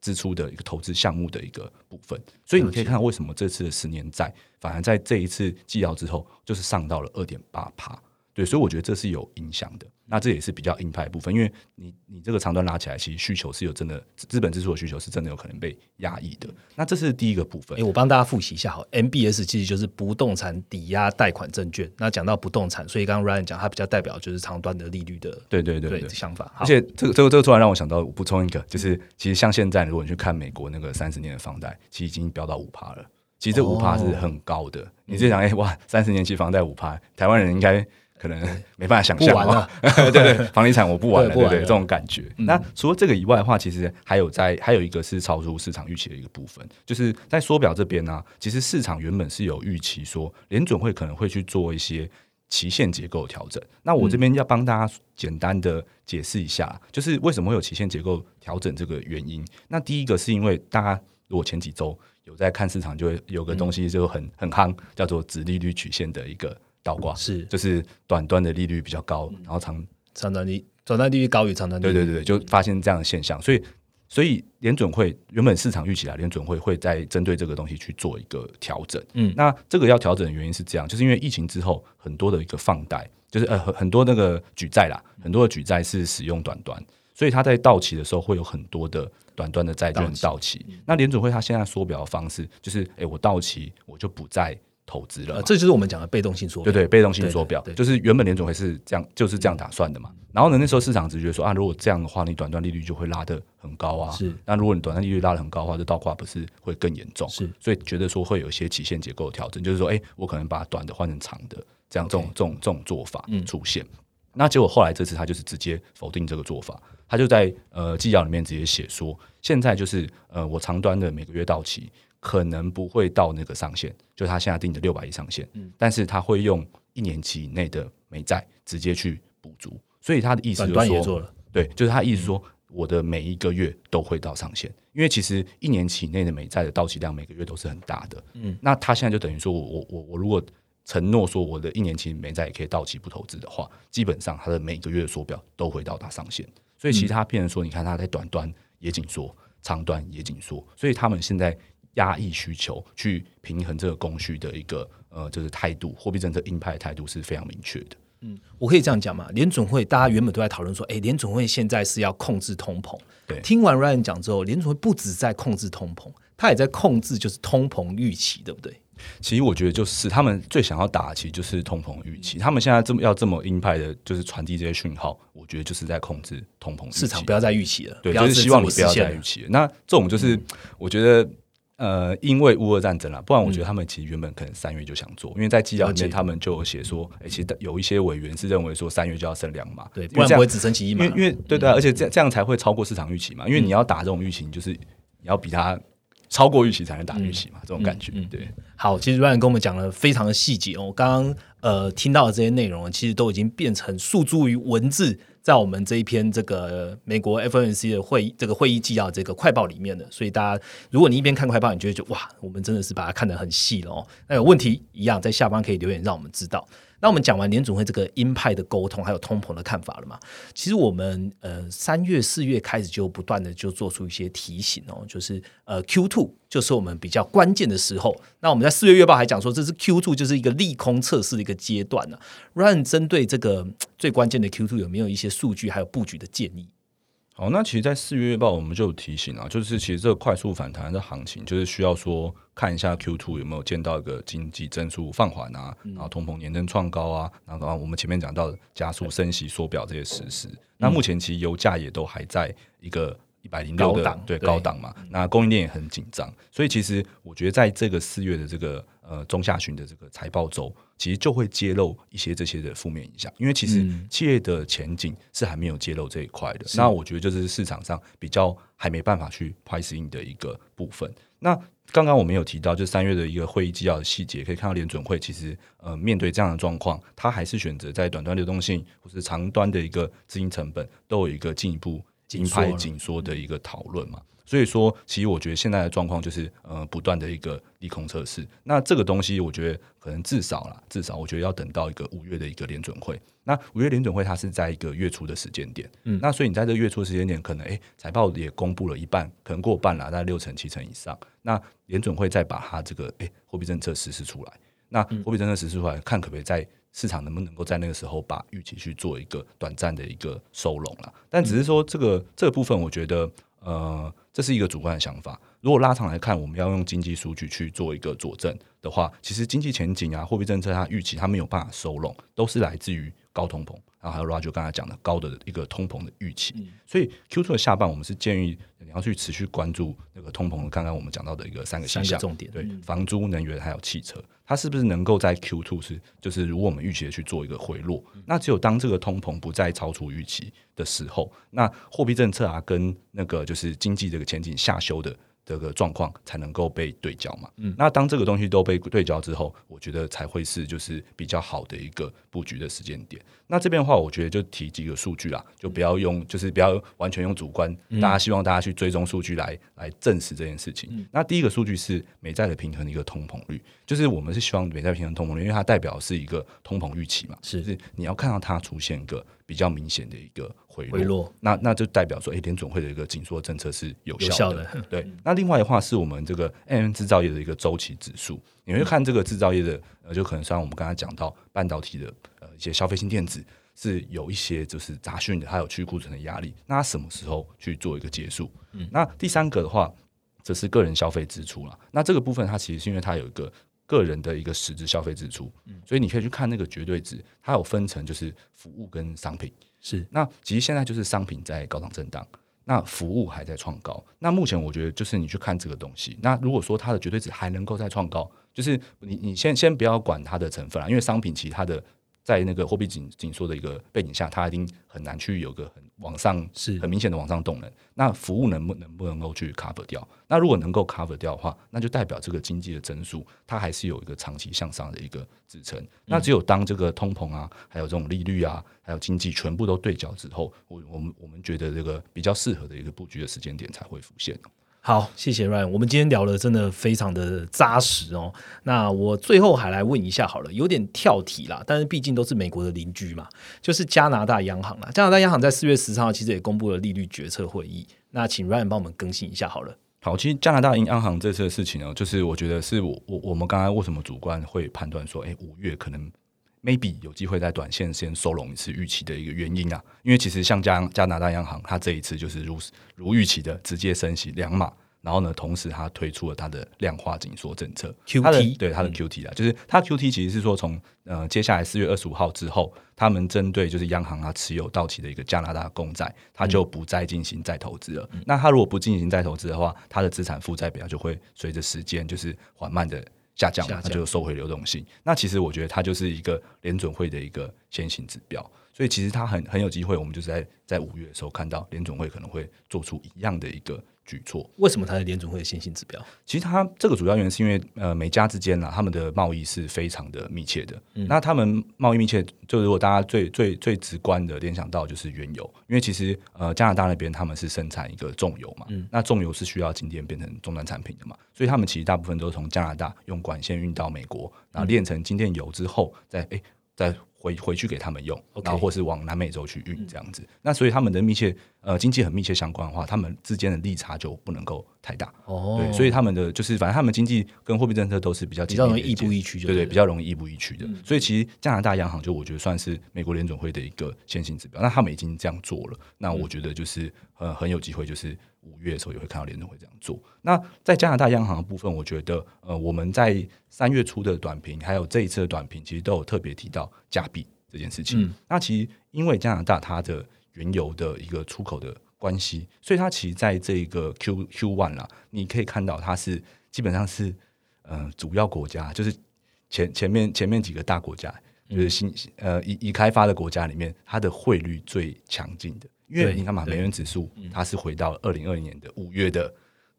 支出的一个投资项目的一个部分。所以你可以看到为什么这次的十年债反而在这一次纪要之后，就是上到了二点八趴。对，所以我觉得这是有影响的。那这也是比较硬派的部分，因为你你这个长端拉起来，其实需求是有真的资本支出的需求是真的有可能被压抑的。那这是第一个部分哎、。我帮大家复习一下好，MBS 其实就是不动产抵押贷款证券。那讲到不动产，所以刚刚 Ryan 讲，它比较代表就是长端的利率的对对对想法。而且这个这个这个突然让我想到，我补充一个，就是其实像现在，如果你去看美国那个三十年的房贷，其实已经飙到五趴了。其实这五趴是很高的。你直接想，哎、哇，三十年期房贷五趴，台湾人应该可能没办法想象。对对，房地产我不玩了，对不对？这种感觉。那除了这个以外的话，其实还有在还有一个是超出市场预期的一个部分，就是在缩表这边呢、其实市场原本是有预期说联准会可能会去做一些。期限结构调整，那我这边要帮大家简单的解释一下，就是为什么会有期限结构调整这个原因。那第一个是因为大家如果前几周有在看市场，就会有个东西就很很夯，叫做直利率曲线的一个倒挂，是。就是短端的利率比较高，然后长长端利短端利率高于长端利率，对对对，就发现这样的现象，所以所以联准会原本市场预期啊，联准会会在针对这个东西去做一个调整。嗯。那这个要调整的原因是这样，就是因为疫情之后，很多的一个放贷，就是呃很很多那个举债啦，很多的举债是使用短端，所以它在到期的时候会有很多的短端的债券到期。到期。那联准会它现在缩表的方式就是，哎，我到期我就不再投资了呃，这就是我们讲的被动性缩表。对对，被动性缩表就是原本联总会是这样，就是这样打算的嘛。然后呢，那时候市场直觉说啊，如果这样的话，你短端利率就会拉得很高啊。是。那如果你短端利率拉得很高的话，这倒挂不是会更严重？是。所以觉得说会有一些期限结构的调整，就是说，哎，我可能把短的换成长的，这样这种这种这种做法嗯出现。那结果后来这次他就是直接否定这个做法，他就在呃纪要里面直接写说，现在就是呃我长端的每个月到期可能不会到那个上限，就他现在定的六百亿上限，但是他会用一年期以内的美债直接去补足，所以他的意思就是说，对，就是他意思说，我的每一个月都会到上限，因为其实一年期以内的美债的到期量每个月都是很大的，嗯，那他现在就等于说我我我我如果承诺说我的一年期美债也可以到期不投资的话，基本上他的每个月的缩表都会到达上限，所以其他骗人说，你看他在短端也紧缩，长端也紧缩，所以他们现在。压抑需求，去平衡这个供需的一个呃，就是态度，货币政策鹰派态度是非常明确的。嗯，我可以这样讲嘛？联总会大家原本都在讨论说，哎，联总会现在是要控制通膨。对，听完 Ryan 讲之后，联总会不止在控制通膨，他也在控制就是通膨预期，对不对？其实我觉得就是他们最想要打，其实就是通膨预期。他们现在这么要这么鹰派的，就是传递这些讯号，我觉得就是在控制通膨市场，不要再预期了。对，就是希望你不要再预期了。那这种就是我觉得。呃，因为乌俄战争了，不然我觉得他们其实原本可能三月就想做，因为在纪要里面他们就有写说，哎，其实有一些委员是认为说三月就要升两码，对，不然不会只升其一码，因为因为对对，而且这这样才会超过市场预期嘛，因为你要打这种预期，就是你要比它超过预期才能打预期嘛，这种感觉，对。好，其实 Ryan 跟我们讲了非常的细节哦，刚刚呃听到的这些内容，其实都已经变成诉诸于文字。在我们这一篇这个美国 FOMC 的会议这个会议纪要这个快报里面的，所以大家如果你一边看快报，你觉得哇，我们真的是把它看得很细了哦。那有问题一样在下方可以留言让我们知道。那我们讲完联总会这个鹰派的沟通，还有通膨的看法了嘛？其实我们呃三月四月开始就不断的就做出一些提醒哦，就是呃 Q two 就是我们比较关键的时候。那我们在四月月报还讲说，这是 Q two 就是一个利空测试的一个阶段呢。Run 针对这个最关键的 Q two 有没有一些数据还有布局的建议？好，那其实，在四月月报我们就有提醒啊，就是其实这个快速反弹的行情，就是需要说看一下 Q two 有没有见到一个经济增速放缓啊，然后通膨年增创高啊，然后我们前面讲到的加速升息缩表这些实施。那目前其实油价也都还在一个一百零六的对高档嘛，那供应链也很紧张，所以其实我觉得在这个四月的这个呃中下旬的这个财报周。其实就会揭露一些这些的负面影响，因为其实企业的前景是还没有揭露这一块的。那我觉得就是市场上比较还没办法去 pricing 的一个部分。那刚刚我们有提到，就三月的一个会议纪要的细节，可以看到联准会其实呃面对这样的状况，它还是选择在短端流动性或是长端的一个资金成本都有一个进一步紧拍紧缩的一个讨论嘛。所以说，其实我觉得现在的状况就是，呃，不断的一个利空测试。那这个东西，我觉得可能至少啦，至少我觉得要等到一个五月的一个联准会。那五月联准会它是在一个月初的时间点，嗯，那所以你在这月初时间点，可能诶财报也公布了一半，可能过半了，大概六成七成以上。那联准会再把它这个诶货币政策实施出来，那货币政策实施出来，看可不可以在市场能不能够在那个时候把预期去做一个短暂的一个收拢了。但只是说这个这个部分，我觉得。呃，这是一个主观的想法。如果拉长来看，我们要用经济数据去做一个佐证的话，其实经济前景啊、货币政策它预期它没有办法收拢，都是来自于高通膨。然后还有 Roger 刚才讲的高的一个通膨的预期。所以 Q two 的下半，我们是建议你要去持续关注那个通膨。刚刚我们讲到的一个三个现象，重点对房租、能源还有汽车，它是不是能够在 Q two 是就是如我们预期的去做一个回落？那只有当这个通膨不再超出预期的时候，那货币政策啊跟那个就是经济这个前景下修的。这个状况才能够被对焦嘛？嗯，那当这个东西都被对焦之后，我觉得才会是就是比较好的一个布局的时间点。那这边的话，我觉得就提几个数据啦，就不要用，就是不要完全用主观。大家希望大家去追踪数据来来证实这件事情。那第一个数据是美债的平衡的一个通膨率，就是我们是希望美债平衡通膨率，因为它代表是一个通膨预期嘛，是是你要看到它出现一个比较明显的一个。回落，那那就代表说，哎，联总会的一个紧缩政策是有效的。对，那另外的话是我们这个 M 制造业的一个周期指数，你会看这个制造业的，呃，就可能像我们刚才讲到半导体的，呃，一些消费性电子是有一些就是杂讯的，它有去库存的压力。那它什么时候去做一个结束？嗯，那第三个的话，则是个人消费支出了。那这个部分它其实是因为它有一个个人的一个实质消费支出，嗯，所以你可以去看那个绝对值，它有分成就是服务跟商品。是，那其实现在就是商品在高档震荡，那服务还在创高。那目前我觉得就是你去看这个东西，那如果说它的绝对值还能够再创高，就是你你先先不要管它的成分啊，因为商品其实它的在那个货币紧紧缩的一个背景下，它一定很难去有个很往上是很明显的往上动能。那服务能不能不能够去 cover 掉？那如果能够 cover 掉的话，那就代表这个经济的增速它还是有一个长期向上的一个支撑。那只有当这个通膨啊，还有这种利率啊，还有经济全部都对角之后，我我们我们觉得这个比较适合的一个布局的时间点才会浮现。好，谢谢 Ryan。我们今天聊的真的非常的扎实哦。那我最后还来问一下好了，有点跳题啦，但是毕竟都是美国的邻居嘛，就是加拿大央行啦。加拿大央行在四月十三号其实也公布了利率决策会议。那请 Ryan 帮我们更新一下好了。好，其实加拿大央行这次的事情呢，就是我觉得是我我我们刚才为什么主观会判断说，哎，五月可能 maybe 有机会在短线先收拢一次预期的一个原因啊。因为其实像加加拿大央行，它这一次就是如如预期的直接升息两码。然后呢，同时它推出了它的量化紧缩政策，Q T 对它的 Q T 啊，就是它 Q T 其实是说从呃接下来四月二十五号之后，他们针对就是央行它持有到期的一个加拿大公债，它就不再进行再投资了。那它如果不进行再投资的话，它的资产负债表就会随着时间就是缓慢的下降，它就收回流动性。那其实我觉得它就是一个联准会的一个先行指标，所以其实它很很有机会，我们就是在在五月的时候看到联准会可能会做出一样的一个。举措，为什么它是联准会的先行指标？其实它这个主要原因是因为呃，美加之间呢，他们的贸易是非常的密切的。那他们贸易密切，就如果大家最最最直观的联想到就是原油，因为其实呃加拿大那边他们是生产一个重油嘛，那重油是需要今天变成终端产品的嘛，所以他们其实大部分都是从加拿大用管线运到美国，然后炼成精炼油之后，再哎再。回回去给他们用，然后或是往南美洲去运这样子。那所以他们的密切呃经济很密切相关的话，他们之间的利差就不能够太大。哦，对，所以他们的就是反正他们经济跟货币政策都是比较比较容易亦步亦趋，对对，比较容易亦步亦趋的。所以其实加拿大央行就我觉得算是美国联总会的一个先行指标。那他们已经这样做了，那我觉得就是呃很有机会就是。五月的时候也会看到联总会这样做。那在加拿大央行的部分，我觉得呃，我们在三月初的短评，还有这一次的短评，其实都有特别提到加币这件事情。那其实因为加拿大它的原油的一个出口的关系，所以它其实在这个 Q Q one 啦，你可以看到它是基本上是呃主要国家，就是前前面前面几个大国家，就是新呃已已开发的国家里面，它的汇率最强劲的。因为你看嘛，美元指数它是回到二零二零年的五月的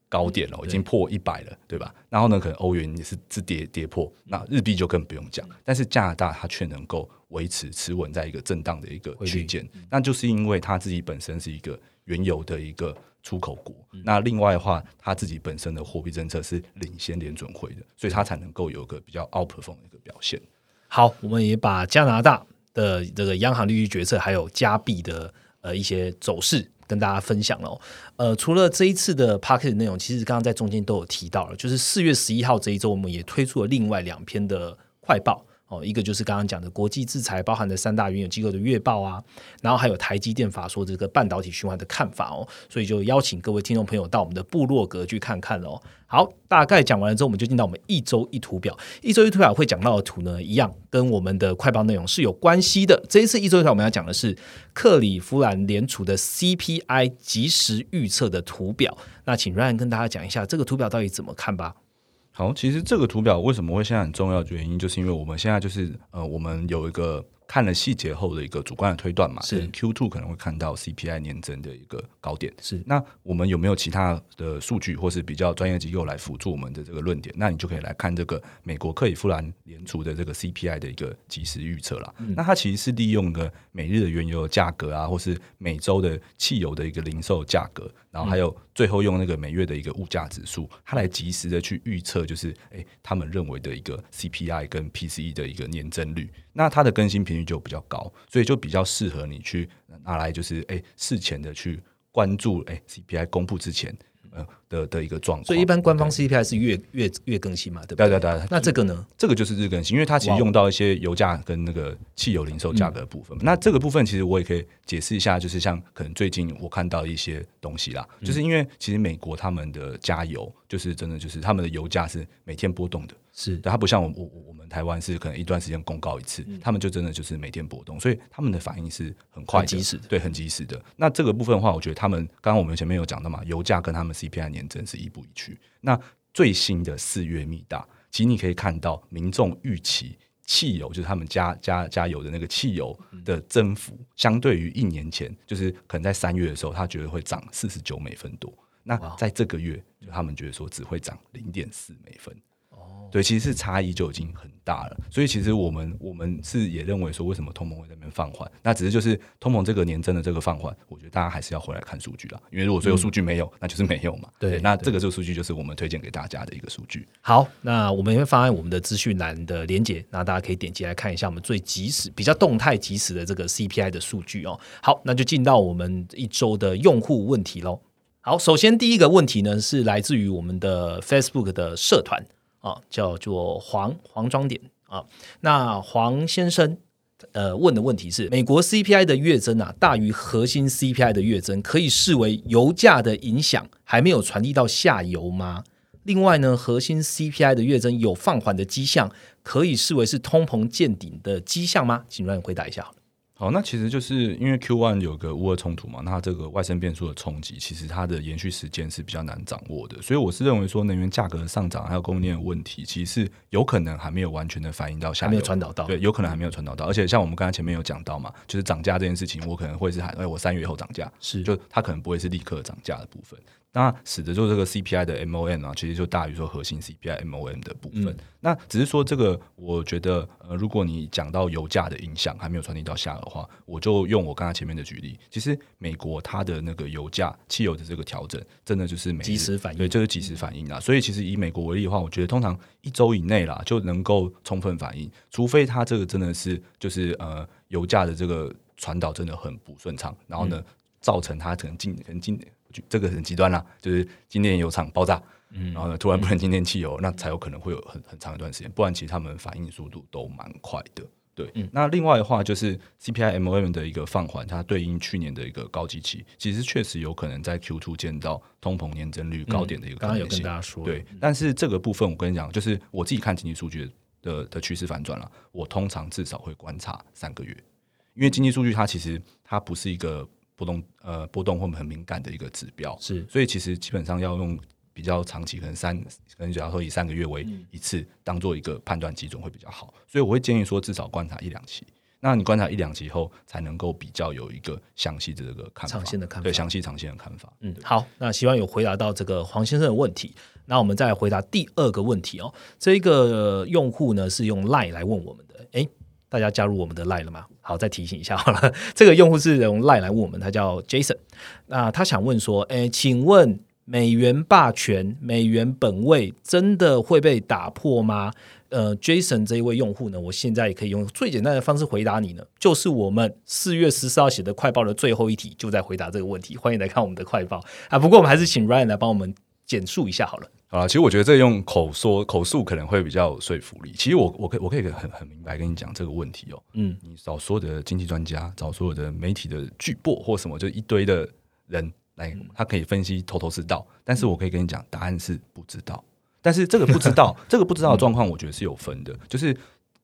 高点了，已经破一百了，对吧？然后呢，可能欧元也是自跌跌破，那日币就更不用讲。但是加拿大它却能够维持持稳在一个震荡的一个区间，那就是因为它自己本身是一个原油的一个出口国。那另外的话，它自己本身的货币政策是领先联准会的，所以它才能够有个比较 outperform 的一个表现。好，我们也把加拿大的这个央行利率决策，还有加币的。呃，一些走势跟大家分享喽。呃，除了这一次的 p a r k e t 内容，其实刚刚在中间都有提到了，就是四月十一号这一周，我们也推出了另外两篇的快报。哦，一个就是刚刚讲的国际制裁包含的三大原有机构的月报啊，然后还有台积电法说这个半导体循环的看法哦，所以就邀请各位听众朋友到我们的部落格去看看哦。好，大概讲完了之后，我们就进到我们一周一图表。一周一图表会讲到的图呢，一样跟我们的快报内容是有关系的。这一次一周一图我们要讲的是克里夫兰联储的 CPI 即时预测的图表。那请 Ryan 跟大家讲一下这个图表到底怎么看吧。好，其实这个图表为什么会现在很重要的原因，就是因为我们现在就是呃，我们有一个。看了细节后的一个主观的推断嘛，是 Q two 可能会看到 CPI 年增的一个高点。是那我们有没有其他的数据或是比较专业机构来辅助我们的这个论点？那你就可以来看这个美国克里夫兰联储的这个 CPI 的一个即时预测了。那它其实是利用个每日的原油价格啊，或是每周的汽油的一个零售价格，然后还有最后用那个每月的一个物价指数，它来及时的去预测，就是诶他们认为的一个 CPI 跟 PCE 的一个年增率。那它的更新频率就比较高，所以就比较适合你去拿来，就是哎事前的去关注，哎 CPI 公布之前。呃的的一个状况，所以一般官方 CPI 是月月月更新嘛，对不对？对对对。那这个呢？这个就是日更新，因为它其实用到一些油价跟那个汽油零售价格的部分。那这个部分其实我也可以解释一下，就是像可能最近我看到一些东西啦，就是因为其实美国他们的加油就是真的就是他们的油价是每天波动的，是它不像我我我们台湾是可能一段时间公告一次，他们就真的就是每天波动，所以他们的反应是很快、及时的，对，很及时的。那这个部分的话，我觉得他们刚刚我们前面有讲到嘛，油价跟他们 CPI 年增是一步一趋。那最新的四月密大，其实你可以看到民众预期汽油，就是他们加加加油的那个汽油的增幅，相对于一年前，就是可能在三月的时候，他觉得会涨四十九美分多。那在这个月，就他们觉得说只会涨零点四美分。对，其实是差异就已经很大了，所以其实我们我们是也认为说，为什么通膨会在那边放缓？那只是就是通膨这个年真的这个放缓，我觉得大家还是要回来看数据啦，因为如果最后数据没有，那就是没有嘛。对，那这个这个数据就是我们推荐给大家的一个数据。好，那我们会放在我们的资讯栏的连接，那大家可以点击来看一下我们最及时、比较动态、及时的这个 CPI 的数据哦。好，那就进到我们一周的用户问题喽。好，首先第一个问题呢是来自于我们的 Facebook 的社团。啊，叫做黄黄庄点啊。那黄先生呃问的问题是：美国 CPI 的月增啊大于核心 CPI 的月增，可以视为油价的影响还没有传递到下游吗？另外呢，核心 CPI 的月增有放缓的迹象，可以视为是通膨见顶的迹象吗？请让你回答一下。那其实就是因为 Q one 有个乌俄冲突嘛，那这个外生变数的冲击，其实它的延续时间是比较难掌握的，所以我是认为说能源价格的上涨还有供应链的问题，其实有可能还没有完全的反映到下，没有传导到，对，有可能还没有传导到，而且像我们刚才前面有讲到嘛，就是涨价这件事情，我可能会是喊，哎，我三月后涨价，是，就它可能不会是立刻涨价的部分。那使得就这个 CPI 的 MOM 啊，其实就大于说核心 CPI MOM 的部分。那只是说这个，我觉得呃，如果你讲到油价的影响还没有传递到下的话，我就用我刚才前面的举例，其实美国它的那个油价、汽油的这个调整，真的就是即时反应，对，就是及时反应啊。所以其实以美国为例的话，我觉得通常一周以内啦就能够充分反应，除非它这个真的是就是呃油价的这个传导真的很不顺畅，然后呢造成它可能今可能今年。这个很极端啦，就是今天油厂爆炸，然后呢突然不能今天汽油，那才有可能会有很很长一段时间，不然其实他们反应速度都蛮快的。对，那另外的话就是 CPI MOM 的一个放缓，它对应去年的一个高基期，其实确实有可能在 Q two 见到通膨年增率高点的一个刚刚有跟大家说，对，但是这个部分我跟你讲，就是我自己看经济数据的的趋势反转了，我通常至少会观察三个月，因为经济数据它其实它不是一个。波动呃波动会很敏感的一个指标是，所以其实基本上要用比较长期，可能三可能假如说以三个月为一次，当做一个判断基准会比较好。所以我会建议说，至少观察一两期。那你观察一两期后，才能够比较有一个详细的这个看法，长线的看法，对详细长线的看法。嗯，好，那希望有回答到这个黄先生的问题。那我们再来回答第二个问题哦。这个用户呢是用 Line 来问我们的，哎。大家加入我们的 Line 了吗？好，再提醒一下好了。这个用户是用 Line 来问我们，他叫 Jason。那他想问说：，诶，请问美元霸权、美元本位真的会被打破吗？呃，Jason 这一位用户呢，我现在也可以用最简单的方式回答你呢，就是我们四月十四号写的快报的最后一题，就在回答这个问题。欢迎来看我们的快报啊！不过我们还是请 Ryan 来帮我们简述一下好了。啊，其实我觉得这用口说口述可能会比较有说服力。其实我我可以我可以很很明白跟你讲这个问题哦。嗯，你找所有的经济专家，找所有的媒体的巨擘或什么，就一堆的人来，他可以分析头头是道。但是我可以跟你讲，答案是不知道。但是这个不知道，这个不知道的状况，我觉得是有分的。就是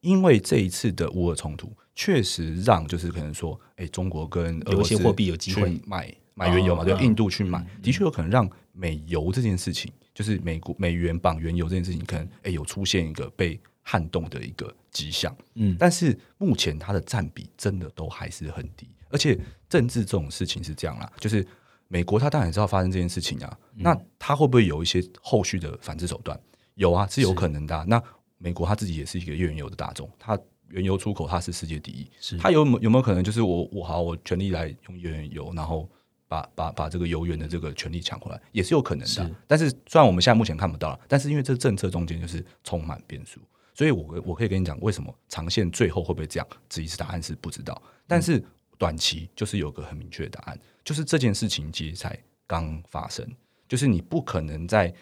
因为这一次的乌俄冲突，确实让就是可能说，哎，中国跟有一些货币有机会买买原油嘛，对，印度去买，的确有可能让美油这件事情。就是美国美元绑原油这件事情，可能诶有出现一个被撼动的一个迹象，嗯，但是目前它的占比真的都还是很低，而且政治这种事情是这样啦，就是美国它当然知道发生这件事情啊，那它会不会有一些后续的反制手段？有啊，是有可能的。那美国它自己也是一个原油的大众，它原油出口它是世界第一，是它有有没有可能就是我我好我全力来用原油，然后。把把把这个油源的这个权利抢回来也是有可能的，但是虽然我们现在目前看不到了，但是因为这政策中间就是充满变数，所以我我可以跟你讲，为什么长线最后会不会这样？只一次答案是不知道，但是短期就是有个很明确的答案，就是这件事情其实才刚发生，就是你不可能在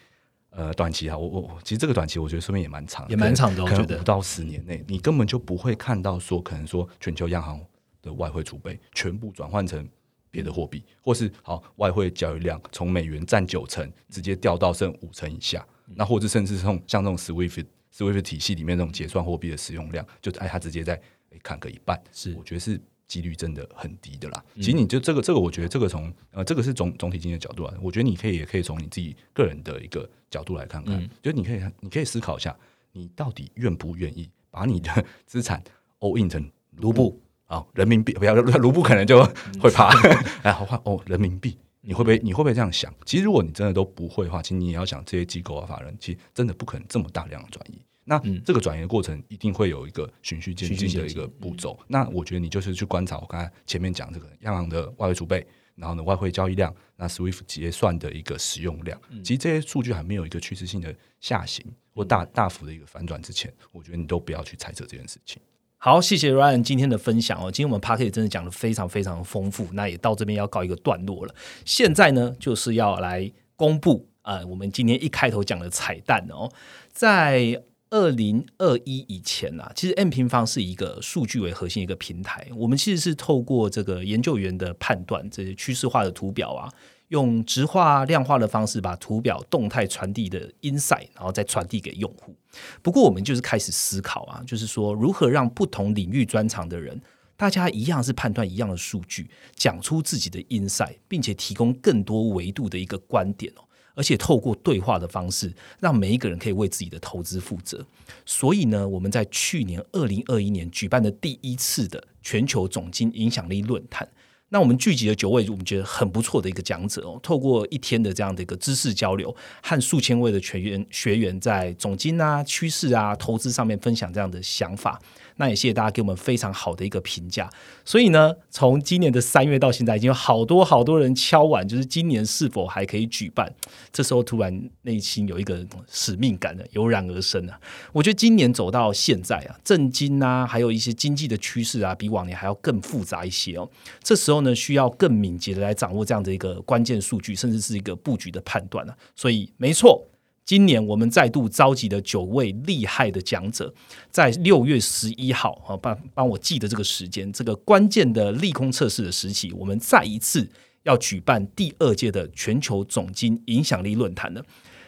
呃短期啊，我我其实这个短期我觉得说明也蛮长，也蛮长的，可能五到十年内，你根本就不会看到说可能说全球央行的外汇储备全部转换成。别的货币，或是好外汇交易量从美元占九成，直接掉到剩五成以下，那或者甚至从像这种 SWIFT SWIFT 体系里面这种结算货币的使用量，就哎它直接在砍个一半，是我觉得是几率真的很低的啦。其实你就这个这个，我觉得这个从呃这个是总总体经济的角度啊，我觉得你可以也可以从你自己个人的一个角度来看看，就是你可以你可以思考一下，你到底愿不愿意？把你的 资产 all in 成卢布啊，人民币不要卢布可能就会怕，哎，好换哦人民币。你会不会你会不会这样想？其实如果你真的都不会的话，其实你也要想这些机构啊法人，其实真的不可能这么大量的转移。那这个转移的过程一定会有一个循序渐进的一个步骤。那我觉得你就是去观察我刚才前面讲这个央行的外汇储备，然后呢外汇交易量，那 SWIFT 结算的一个使用量，其实这些数据还没有一个趋势性的下行或大大幅的一个反转之前，我觉得你都不要去猜测这件事情。好，谢谢 Ryan 今天的分享哦。今天我们 p a r k e t 真的讲的非常非常丰富，那也到这边要告一个段落了。现在呢，就是要来公布啊，我们今天一开头讲的彩蛋哦，在二零二一以前呐，其实 M 平方是一个数据为核心一个平台，我们其实是透过这个研究员的判断，这些趋势化的图表啊。用直化、量化的方式把图表动态传递的 insight，然后再传递给用户。不过，我们就是开始思考啊，就是说如何让不同领域专长的人，大家一样是判断一样的数据，讲出自己的 insight，并且提供更多维度的一个观点哦。而且透过对话的方式，让每一个人可以为自己的投资负责。所以呢，我们在去年二零二一年举办的第一次的全球总经影响力论坛。那我们聚集了九位我们觉得很不错的一个讲者哦，透过一天的这样的一个知识交流，和数千位的学员学员在总金啊、趋势啊、投资上面分享这样的想法。那也谢谢大家给我们非常好的一个评价。所以呢，从今年的三月到现在，已经有好多好多人敲碗，就是今年是否还可以举办？这时候突然内心有一个使命感的油然而生啊！我觉得今年走到现在啊，震惊啊，还有一些经济的趋势啊，比往年还要更复杂一些哦。这时候呢，需要更敏捷的来掌握这样的一个关键数据，甚至是一个布局的判断啊。所以，没错。今年我们再度召集的九位厉害的讲者，在六月十一号啊，帮帮我记得这个时间，这个关键的利空测试的时期，我们再一次要举办第二届的全球总经影响力论坛了。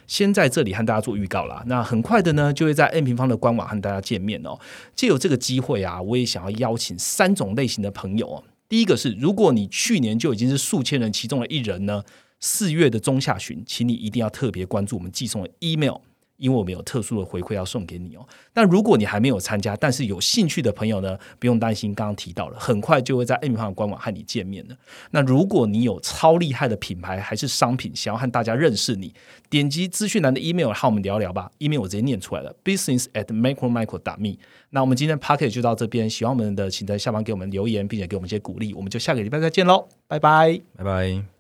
先在这里和大家做预告啦，那很快的呢，就会在 N 平方的官网和大家见面哦。借有这个机会啊，我也想要邀请三种类型的朋友哦。第一个是，如果你去年就已经是数千人其中的一人呢。四月的中下旬，请你一定要特别关注我们寄送的 email，因为我们有特殊的回馈要送给你哦。但如果你还没有参加，但是有兴趣的朋友呢，不用担心，刚刚提到了，很快就会在 M 方官网和你见面了。那如果你有超厉害的品牌还是商品，想要和大家认识你，点击资讯栏的 email 和我们聊聊吧。email 我直接念出来了，business at micromicro 打 me。那我们今天 p a c k e t 就到这边，喜欢我们的，请在下方给我们留言，并且给我们一些鼓励。我们就下个礼拜再见喽，拜拜，拜拜。